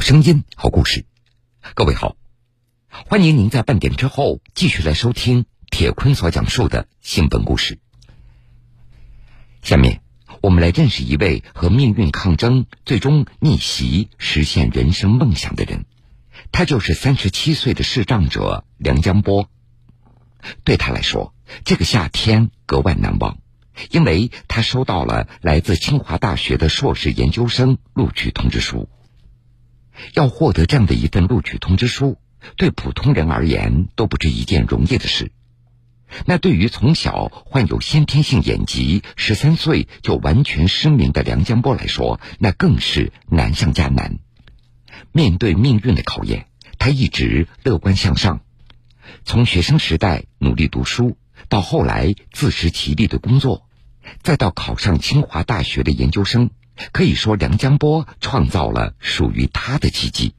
声音，好故事。各位好，欢迎您在半点之后继续来收听铁坤所讲述的新闻故事。下面我们来认识一位和命运抗争、最终逆袭、实现人生梦想的人。他就是三十七岁的视障者梁江波。对他来说，这个夏天格外难忘。因为他收到了来自清华大学的硕士研究生录取通知书。要获得这样的一份录取通知书，对普通人而言都不是一件容易的事。那对于从小患有先天性眼疾、十三岁就完全失明的梁江波来说，那更是难上加难。面对命运的考验，他一直乐观向上。从学生时代努力读书，到后来自食其力的工作。再到考上清华大学的研究生，可以说梁江波创造了属于他的奇迹。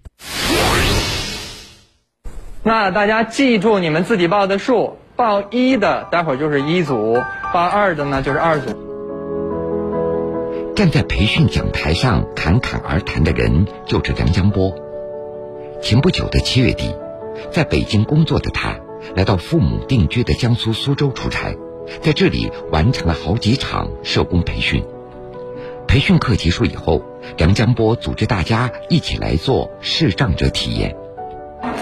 那大家记住你们自己报的数，报一的待会儿就是一组，报二的呢就是二组。站在培训讲台上侃侃而谈的人就是梁江波。前不久的七月底，在北京工作的他，来到父母定居的江苏苏州出差。在这里完成了好几场社工培训。培训课结束以后，梁江波组织大家一起来做视障者体验。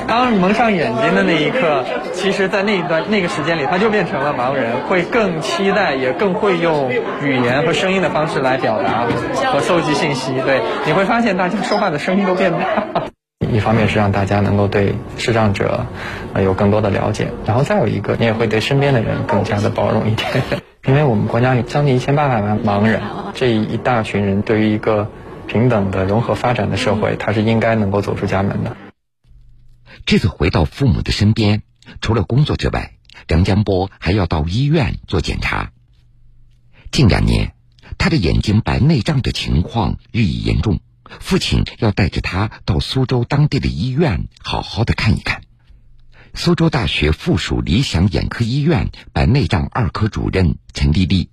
当蒙上眼睛的那一刻，其实，在那一段那个时间里，他就变成了盲人，会更期待，也更会用语言和声音的方式来表达和收集信息。对，你会发现大家说话的声音都变大。一方面是让大家能够对视障者，有更多的了解，然后再有一个，你也会对身边的人更加的包容一点，因为我们国家有将近一千八百万盲人，这一大群人对于一个平等的融合发展的社会，他是应该能够走出家门的。这次回到父母的身边，除了工作之外，梁江波还要到医院做检查。近两年，他的眼睛白内障的情况日益严重。父亲要带着他到苏州当地的医院好好的看一看。苏州大学附属理想眼科医院白内障二科主任陈丽丽，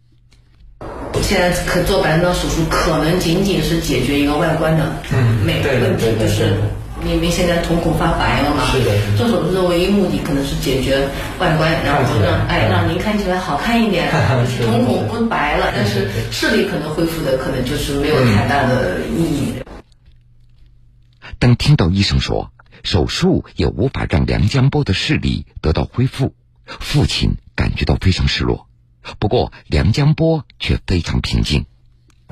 现在可做白内障手术，可能仅仅是解决一个外观的美问题，就是因为现在瞳孔发白了嘛。是的。做手术的唯一目的可能是解决外观，然后让哎让您看起来好看一点，瞳孔不白了，但是视力可能恢复的可能就是没有太大的意义。当听到医生说手术也无法让梁江波的视力得到恢复，父亲感觉到非常失落。不过梁江波却非常平静。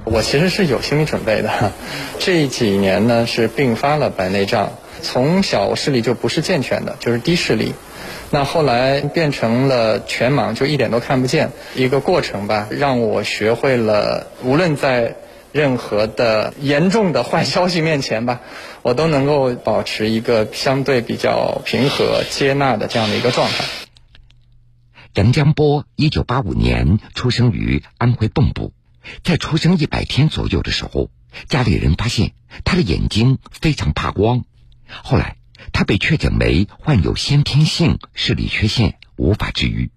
我其实是有心理准备的，这几年呢是并发了白内障，从小视力就不是健全的，就是低视力。那后来变成了全盲，就一点都看不见。一个过程吧，让我学会了无论在。任何的严重的坏消息面前吧，我都能够保持一个相对比较平和、接纳的这样的一个状态。杨江波一九八五年出生于安徽蚌埠，在出生一百天左右的时候，家里人发现他的眼睛非常怕光，后来他被确诊为患有先天性视力缺陷，无法治愈，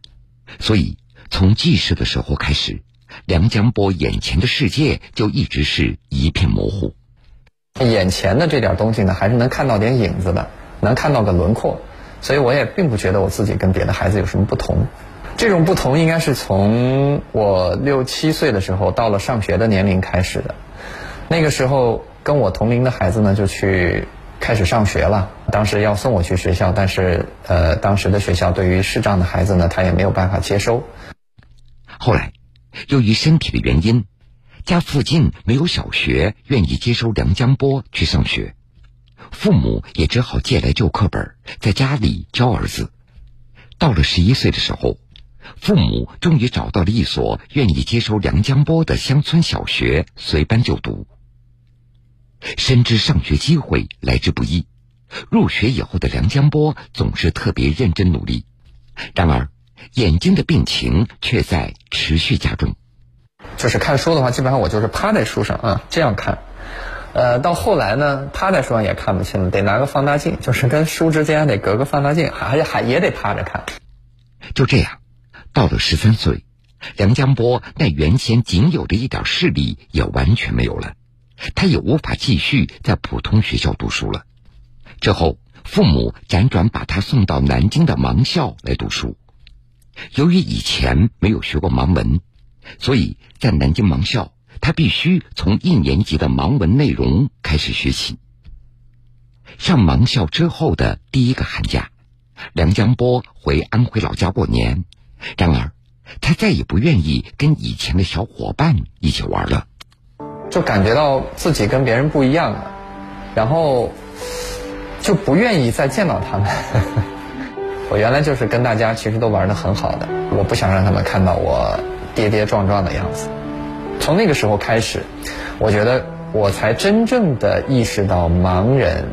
所以从记事的时候开始。梁江波眼前的世界就一直是一片模糊，眼前的这点东西呢，还是能看到点影子的，能看到个轮廓，所以我也并不觉得我自己跟别的孩子有什么不同。这种不同应该是从我六七岁的时候到了上学的年龄开始的。那个时候跟我同龄的孩子呢，就去开始上学了。当时要送我去学校，但是呃，当时的学校对于视障的孩子呢，他也没有办法接收。后来。由于身体的原因，家附近没有小学愿意接收梁江波去上学，父母也只好借来旧课本，在家里教儿子。到了十一岁的时候，父母终于找到了一所愿意接收梁江波的乡村小学，随班就读。深知上学机会来之不易，入学以后的梁江波总是特别认真努力。然而，眼睛的病情却在持续加重。就是看书的话，基本上我就是趴在书上啊，这样看。呃，到后来呢，趴在书上也看不清，得拿个放大镜，就是跟书之间得隔个放大镜，还还也得趴着看。就这样，到了十三岁，梁江波那原先仅有的一点视力也完全没有了。他也无法继续在普通学校读书了。之后，父母辗转把他送到南京的盲校来读书。由于以前没有学过盲文，所以在南京盲校，他必须从一年级的盲文内容开始学习。上盲校之后的第一个寒假，梁江波回安徽老家过年。然而，他再也不愿意跟以前的小伙伴一起玩了，就感觉到自己跟别人不一样了，然后就不愿意再见到他们。我原来就是跟大家其实都玩的很好的，我不想让他们看到我跌跌撞撞的样子。从那个时候开始，我觉得我才真正的意识到盲人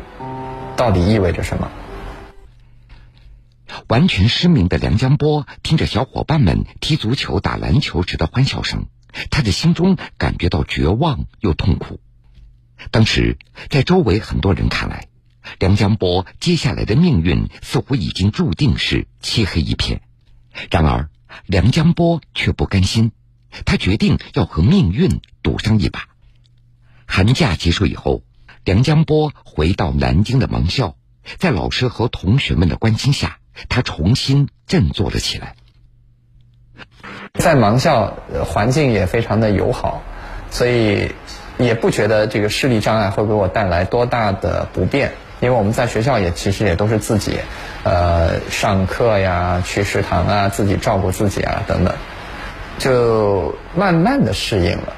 到底意味着什么。完全失明的梁江波听着小伙伴们踢足球、打篮球时的欢笑声，他的心中感觉到绝望又痛苦。当时，在周围很多人看来，梁江波接下来的命运似乎已经注定是漆黑一片。然而，梁江波却不甘心，他决定要和命运赌上一把。寒假结束以后，梁江波回到南京的盲校，在老师和同学们的关心下，他重新振作了起来。在盲校环境也非常的友好，所以也不觉得这个视力障碍会给我带来多大的不便。因为我们在学校也其实也都是自己，呃，上课呀，去食堂啊，自己照顾自己啊，等等，就慢慢的适应了。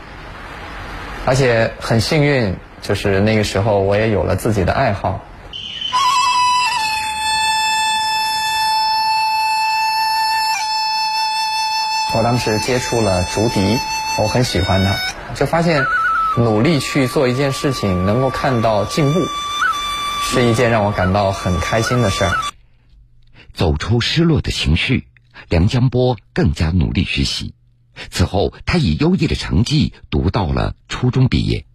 而且很幸运，就是那个时候我也有了自己的爱好。我当时接触了竹笛，我很喜欢它，就发现努力去做一件事情，能够看到进步。是一件让我感到很开心的事儿。走出失落的情绪，梁江波更加努力学习。此后，他以优异的成绩读到了初中毕业。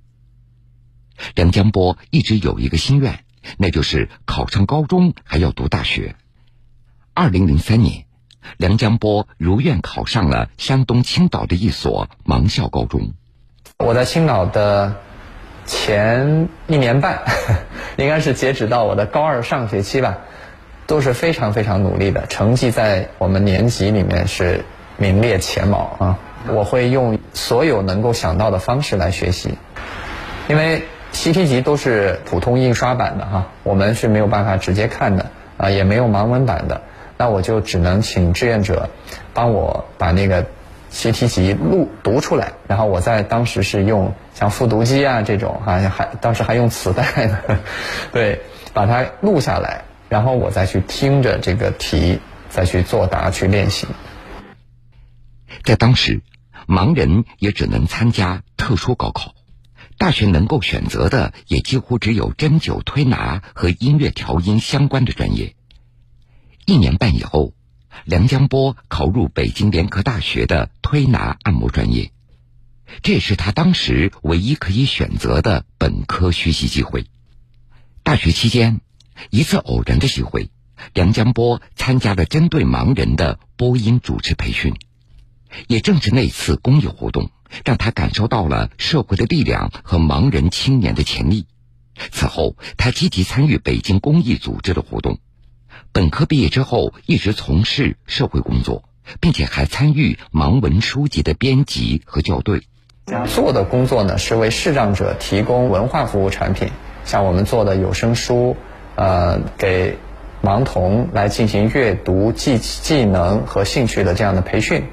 梁江波一直有一个心愿，那就是考上高中还要读大学。二零零三年，梁江波如愿考上了山东青岛的一所盲校高中。我在青岛的。前一年半，应该是截止到我的高二上学期吧，都是非常非常努力的，成绩在我们年级里面是名列前茅啊。我会用所有能够想到的方式来学习，因为习题集都是普通印刷版的哈，我们是没有办法直接看的啊，也没有盲文版的，那我就只能请志愿者帮我把那个。习题集录读出来，然后我在当时是用像复读机啊这种，好像还当时还用磁带呢，对，把它录下来，然后我再去听着这个题，再去作答去练习。在当时，盲人也只能参加特殊高考，大学能够选择的也几乎只有针灸推拿和音乐调音相关的专业。一年半以后。梁江波考入北京联合大学的推拿按摩专业，这也是他当时唯一可以选择的本科学习机会。大学期间，一次偶然的机会，梁江波参加了针对盲人的播音主持培训。也正是那次公益活动，让他感受到了社会的力量和盲人青年的潜力。此后，他积极参与北京公益组织的活动。本科毕业之后，一直从事社会工作，并且还参与盲文书籍的编辑和校对。做的工作呢，是为视障者提供文化服务产品，像我们做的有声书，呃，给盲童来进行阅读技技能和兴趣的这样的培训，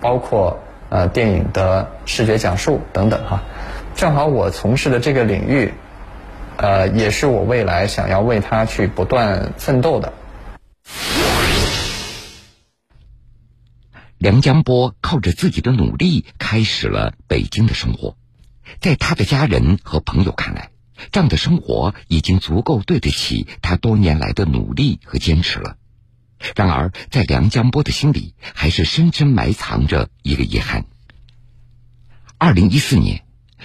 包括呃电影的视觉讲述等等哈。正好我从事的这个领域，呃，也是我未来想要为他去不断奋斗的。梁江波靠着自己的努力开始了北京的生活，在他的家人和朋友看来，这样的生活已经足够对得起他多年来的努力和坚持了。然而，在梁江波的心里，还是深深埋藏着一个遗憾。二零一四年，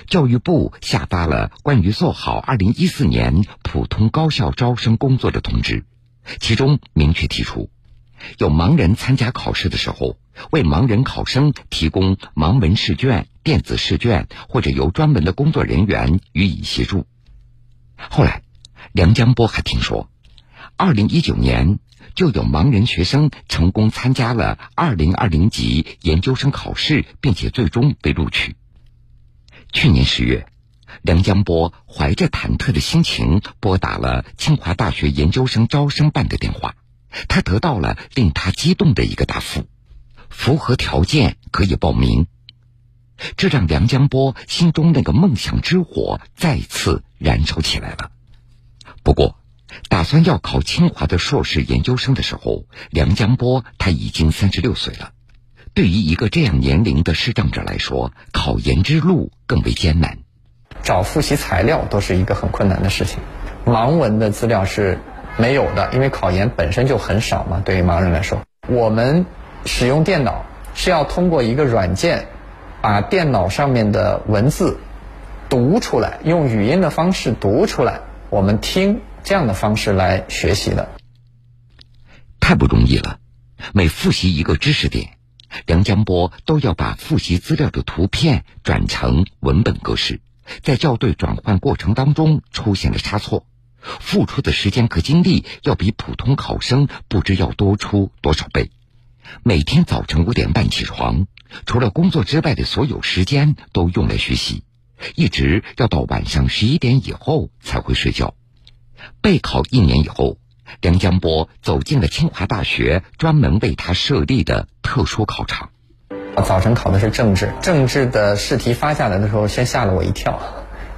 教育部下发了关于做好二零一四年普通高校招生工作的通知。其中明确提出，有盲人参加考试的时候，为盲人考生提供盲文试卷、电子试卷，或者由专门的工作人员予以协助。后来，梁江波还听说，二零一九年就有盲人学生成功参加了二零二零级研究生考试，并且最终被录取。去年十月，梁江波怀着忐忑的心情拨打了清华大学研究生招生办的电话。他得到了令他激动的一个答复：符合条件可以报名。这让梁江波心中那个梦想之火再次燃烧起来了。不过，打算要考清华的硕士研究生的时候，梁江波他已经三十六岁了。对于一个这样年龄的视障者来说，考研之路更为艰难，找复习材料都是一个很困难的事情。盲文的资料是。没有的，因为考研本身就很少嘛。对于盲人来说，我们使用电脑是要通过一个软件，把电脑上面的文字读出来，用语音的方式读出来，我们听这样的方式来学习的。太不容易了，每复习一个知识点，梁江波都要把复习资料的图片转成文本格式，在校对转换过程当中出现了差错。付出的时间和精力要比普通考生不知要多出多少倍。每天早晨五点半起床，除了工作之外的所有时间都用来学习，一直要到晚上十一点以后才会睡觉。备考一年以后，梁江波走进了清华大学专门为他设立的特殊考场。早晨考的是政治，政治的试题发下来的时候，先吓了我一跳，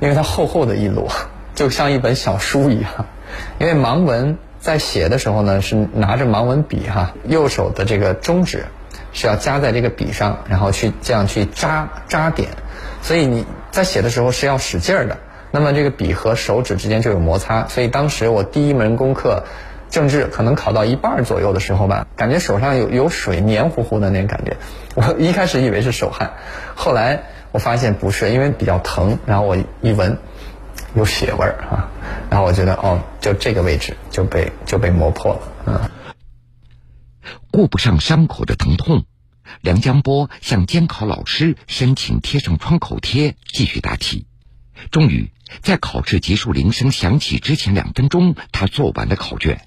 因为它厚厚的一摞。就像一本小书一样，因为盲文在写的时候呢，是拿着盲文笔哈，右手的这个中指是要夹在这个笔上，然后去这样去扎扎点，所以你在写的时候是要使劲儿的。那么这个笔和手指之间就有摩擦，所以当时我第一门功课政治可能考到一半左右的时候吧，感觉手上有有水黏糊糊的那种感觉。我一开始以为是手汗，后来我发现不是，因为比较疼，然后我一闻。有血味儿啊，然后我觉得哦，就这个位置就被就被磨破了嗯。顾不上伤口的疼痛，梁江波向监考老师申请贴上创口贴，继续答题。终于在考试结束铃声响起之前两分钟，他做完了考卷。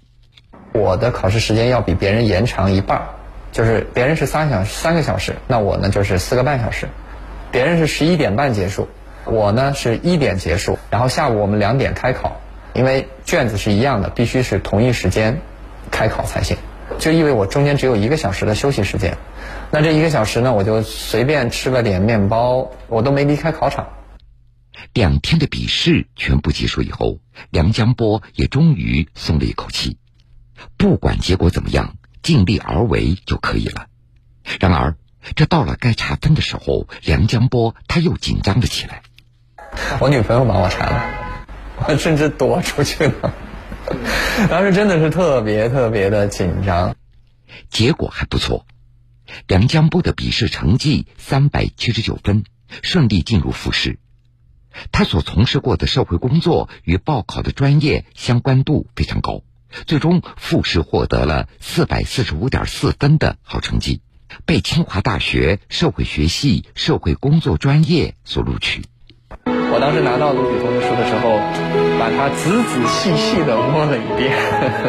我的考试时间要比别人延长一半，就是别人是三小三个小时，那我呢就是四个半小时。别人是十一点半结束。我呢是一点结束，然后下午我们两点开考，因为卷子是一样的，必须是同一时间开考才行。就意味我中间只有一个小时的休息时间，那这一个小时呢，我就随便吃了点面包，我都没离开考场。两天的笔试全部结束以后，梁江波也终于松了一口气，不管结果怎么样，尽力而为就可以了。然而，这到了该查分的时候，梁江波他又紧张了起来。我女朋友把我查的，我甚至躲出去了。当时真的是特别特别的紧张。结果还不错，梁江波的笔试成绩三百七十九分，顺利进入复试。他所从事过的社会工作与报考的专业相关度非常高，最终复试获得了四百四十五点四分的好成绩，被清华大学社会学系社会工作专业所录取。我当时拿到录取通知书的时候，把它仔仔细细的摸了一遍，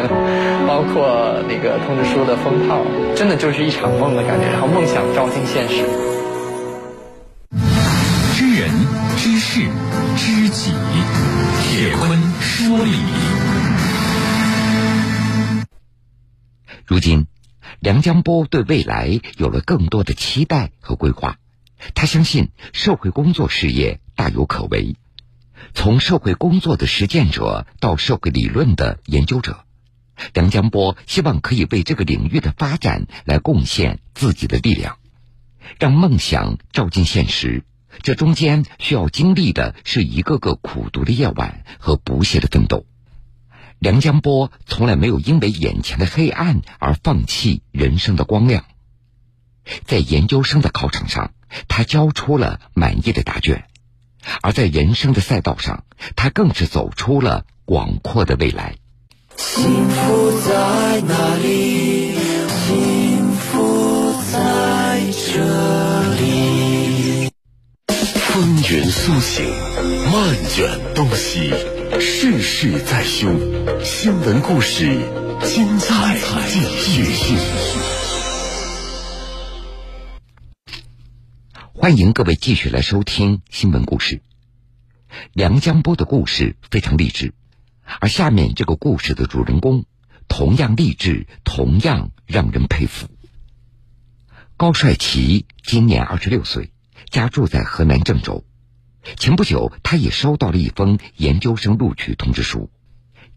包括那个通知书的封套，真的就是一场梦的感觉，然后梦想照进现实。知人知事知己，铁坤说理。如今，梁江波对未来有了更多的期待和规划。他相信社会工作事业大有可为，从社会工作的实践者到社会理论的研究者，梁江波希望可以为这个领域的发展来贡献自己的力量，让梦想照进现实。这中间需要经历的是一个个苦读的夜晚和不懈的奋斗。梁江波从来没有因为眼前的黑暗而放弃人生的光亮。在研究生的考场上，他交出了满意的答卷；而在人生的赛道上，他更是走出了广阔的未来。幸福在哪里？幸福在这里。风云苏醒，漫卷东西，世事在胸，新闻故事精彩继续。欢迎各位继续来收听新闻故事。梁江波的故事非常励志，而下面这个故事的主人公同样励志，同样让人佩服。高帅奇今年二十六岁，家住在河南郑州。前不久，他也收到了一封研究生录取通知书。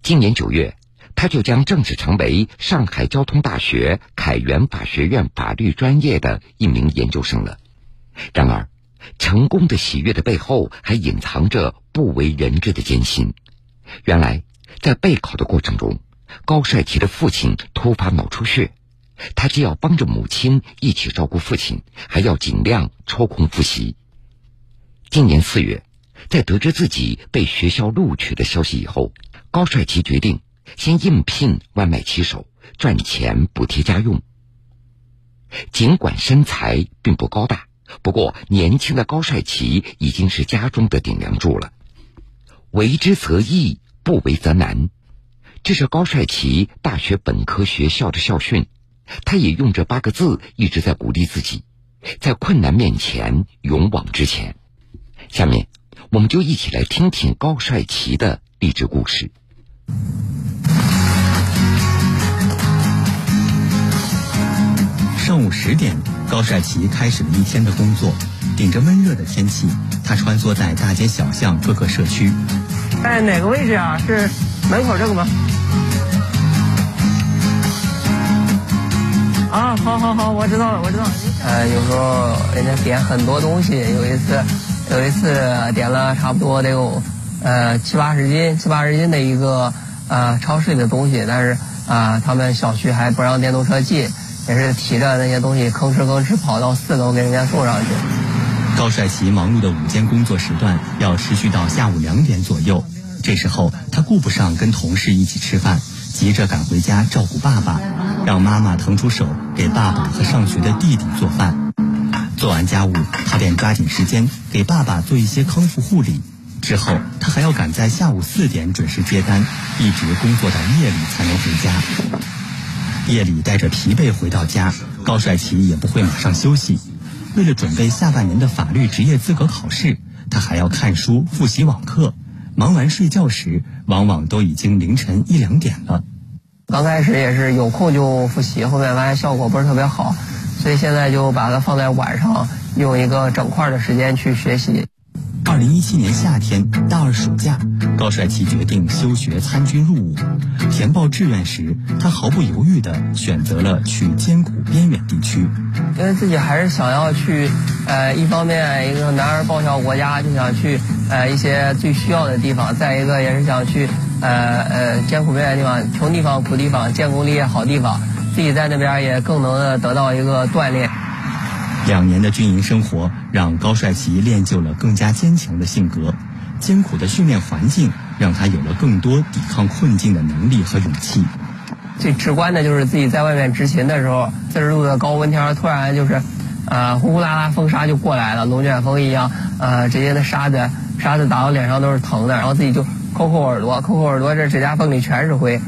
今年九月，他就将正式成为上海交通大学凯源法学院法律专业的一名研究生了。然而，成功的喜悦的背后，还隐藏着不为人知的艰辛。原来，在备考的过程中，高帅奇的父亲突发脑出血。他既要帮着母亲一起照顾父亲，还要尽量抽空复习。今年四月，在得知自己被学校录取的消息以后，高帅奇决定先应聘外卖骑手，赚钱补贴家用。尽管身材并不高大，不过年轻的高帅奇已经是家中的顶梁柱了。为之则易，不为则难，这是高帅奇大学本科学校的校训。他也用这八个字一直在鼓励自己，在困难面前勇往直前。下面，我们就一起来听听高帅奇的励志故事。上午十点，高帅奇开始了一天的工作。顶着闷热的天气，他穿梭在大街小巷各个社区。在，哪个位置啊？是门口这个吗？啊，好好好，我知道了，我知道。呃，有时候人家点很多东西，有一次，有一次点了差不多得有呃七八十斤、七八十斤的一个呃超市里的东西，但是啊，他们小区还不让电动车进，也是提着那些东西吭哧吭哧跑到四楼给人家送上去。高帅奇忙碌的午间工作时段要持续到下午两点左右，这时候他顾不上跟同事一起吃饭，急着赶回家照顾爸爸，让妈妈腾出手给爸爸和上学的弟弟做饭。做完家务，他便抓紧时间给爸爸做一些康复护理。之后，他还要赶在下午四点准时接单，一直工作到夜里才能回家。夜里带着疲惫回到家，高帅奇也不会马上休息。为了准备下半年的法律职业资格考试，他还要看书、复习网课。忙完睡觉时，往往都已经凌晨一两点了。刚开始也是有空就复习，后面发现效果不是特别好，所以现在就把它放在晚上，用一个整块的时间去学习。二零一七年夏天，大二暑假，高帅奇决定休学参军入伍。填报志愿时，他毫不犹豫地选择了去艰苦边远地区。因为自己还是想要去，呃，一方面一个男儿报效国家，就想去呃一些最需要的地方；再一个也是想去呃呃艰苦边远地方、穷地方、苦地方、建功立业好地方，自己在那边也更能的得到一个锻炼。两年的军营生活让高帅奇练就了更加坚强的性格，艰苦的训练环境让他有了更多抵抗困境的能力和勇气。最直观的就是自己在外面执勤的时候，四十度的高温天，突然就是，呃，呼呼啦啦风沙就过来了，龙卷风一样，呃，直接的沙子沙子打到脸上都是疼的，然后自己就抠抠耳朵，抠抠耳朵，这指甲缝里全是灰。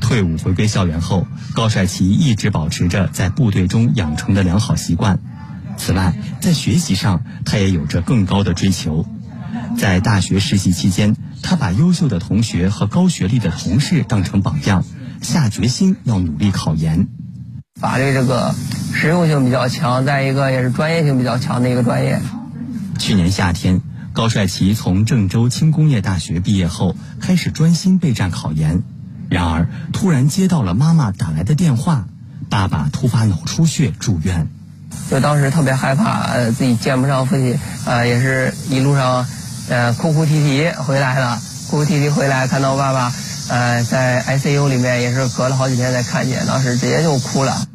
退伍回归校园后，高帅奇一直保持着在部队中养成的良好习惯。此外，在学习上，他也有着更高的追求。在大学实习期间，他把优秀的同学和高学历的同事当成榜样，下决心要努力考研。法律这个实用性比较强，再一个也是专业性比较强的一个专业。去年夏天，高帅奇从郑州轻工业大学毕业后，开始专心备战考研。然而，突然接到了妈妈打来的电话，爸爸突发脑出血住院。就当时特别害怕，呃，自己见不上父亲，呃，也是一路上，呃，哭哭啼啼回来了，哭哭啼啼回来，看到爸爸，呃，在 ICU 里面也是隔了好几天才看见，当时直接就哭了。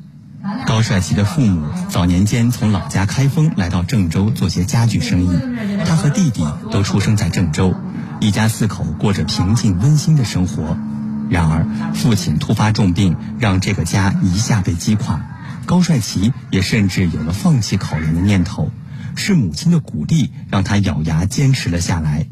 高帅奇的父母早年间从老家开封来到郑州做些家具生意，他和弟弟都出生在郑州，一家四口过着平静温馨的生活。然而，父亲突发重病，让这个家一下被击垮。高帅奇也甚至有了放弃考研的念头。是母亲的鼓励让他咬牙坚持了下来。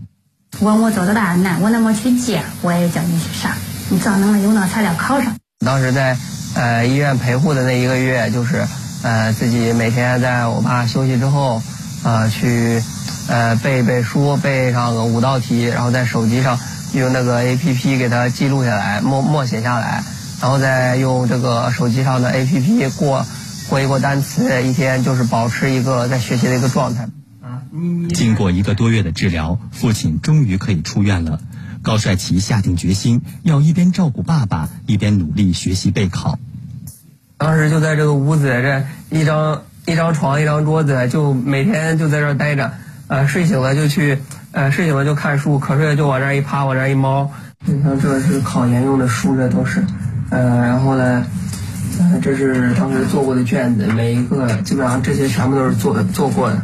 问我做多大难，我那么去借，我也叫你去上，你只要能有那材料考上。当时在呃医院陪护的那一个月，就是呃自己每天在我爸休息之后，呃去呃背背书，背上个五道题，然后在手机上用那个 A P P 给他记录下来，默默写下来，然后再用这个手机上的 A P P 过过一过单词，一天就是保持一个在学习的一个状态。啊，经过一个多月的治疗，父亲终于可以出院了。高帅奇下定决心，要一边照顾爸爸，一边努力学习备考。当时就在这个屋子，这一张一张床，一张桌子，就每天就在这儿待着。呃，睡醒了就去，呃，睡醒了就看书，瞌睡了就往这儿一趴，往这儿一猫。你像这是考研用的书，这都是。呃，然后呢，这是当时做过的卷子，每一个基本上这些全部都是做做过的。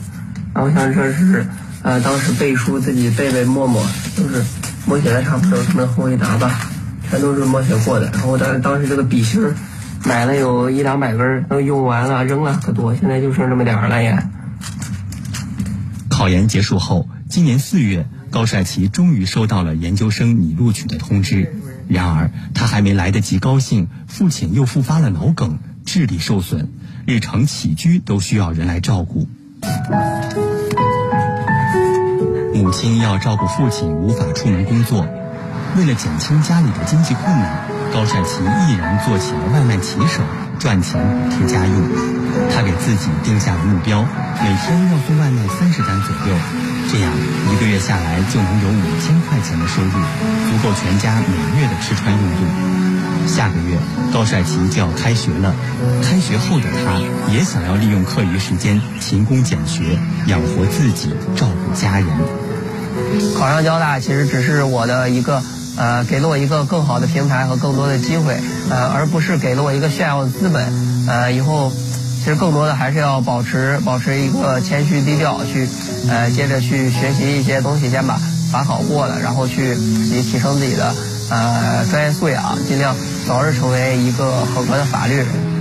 然后像这是，呃，当时背书自己背背默默，都是。默写的差不多，这么厚一沓吧，全都是默写过的。然后当当时这个笔芯儿买了有一两百根，都用完了扔了可多，现在就剩这么点儿了也。考研结束后，今年四月，高帅奇终于收到了研究生拟录取的通知。然而他还没来得及高兴，父亲又复发了脑梗，智力受损，日常起居都需要人来照顾。母亲要照顾父亲，无法出门工作。为了减轻家里的经济困难，高善奇毅然做起了外卖骑手，赚钱补贴家用。他给自己定下了目标，每天要送外卖三十单左右，这样一个月下来就能有五千块钱的收入，足够全家每月的吃穿用度。下个月，高帅奇就要开学了。开学后的他，也想要利用课余时间勤工俭学，养活自己，照顾家人。考上交大其实只是我的一个，呃，给了我一个更好的平台和更多的机会，呃，而不是给了我一个炫耀的资本。呃，以后其实更多的还是要保持保持一个谦虚低调，去呃接着去学习一些东西，先把法考过了，然后去自己提升自己的呃专业素养，尽量早日成为一个合格的法律人。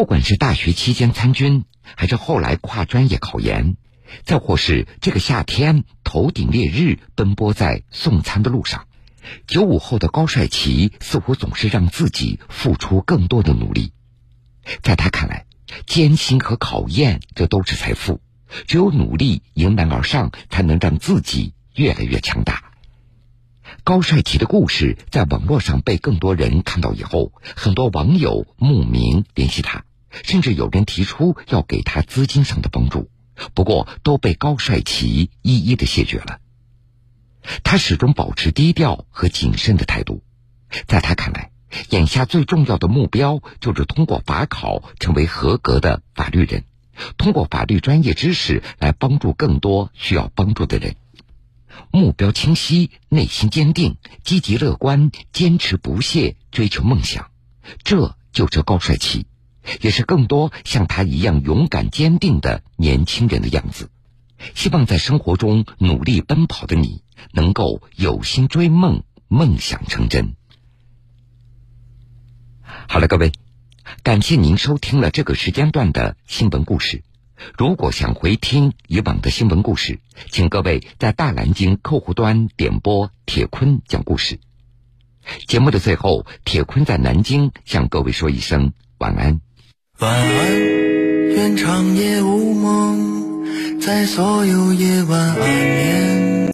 不管是大学期间参军，还是后来跨专业考研，再或是这个夏天头顶烈日奔波在送餐的路上，九五后的高帅奇似乎总是让自己付出更多的努力。在他看来，艰辛和考验这都是财富，只有努力迎难而上，才能让自己越来越强大。高帅奇的故事在网络上被更多人看到以后，很多网友慕名联系他，甚至有人提出要给他资金上的帮助，不过都被高帅奇一一的谢绝了。他始终保持低调和谨慎的态度，在他看来，眼下最重要的目标就是通过法考成为合格的法律人，通过法律专业知识来帮助更多需要帮助的人。目标清晰，内心坚定，积极乐观，坚持不懈，追求梦想，这就是高帅奇，也是更多像他一样勇敢坚定的年轻人的样子。希望在生活中努力奔跑的你，能够有心追梦，梦想成真。好了，各位，感谢您收听了这个时间段的新闻故事。如果想回听以往的新闻故事，请各位在大南京客户端点播铁坤讲故事。节目的最后，铁坤在南京向各位说一声晚安。晚安，愿长夜无梦，在所有夜晚安眠。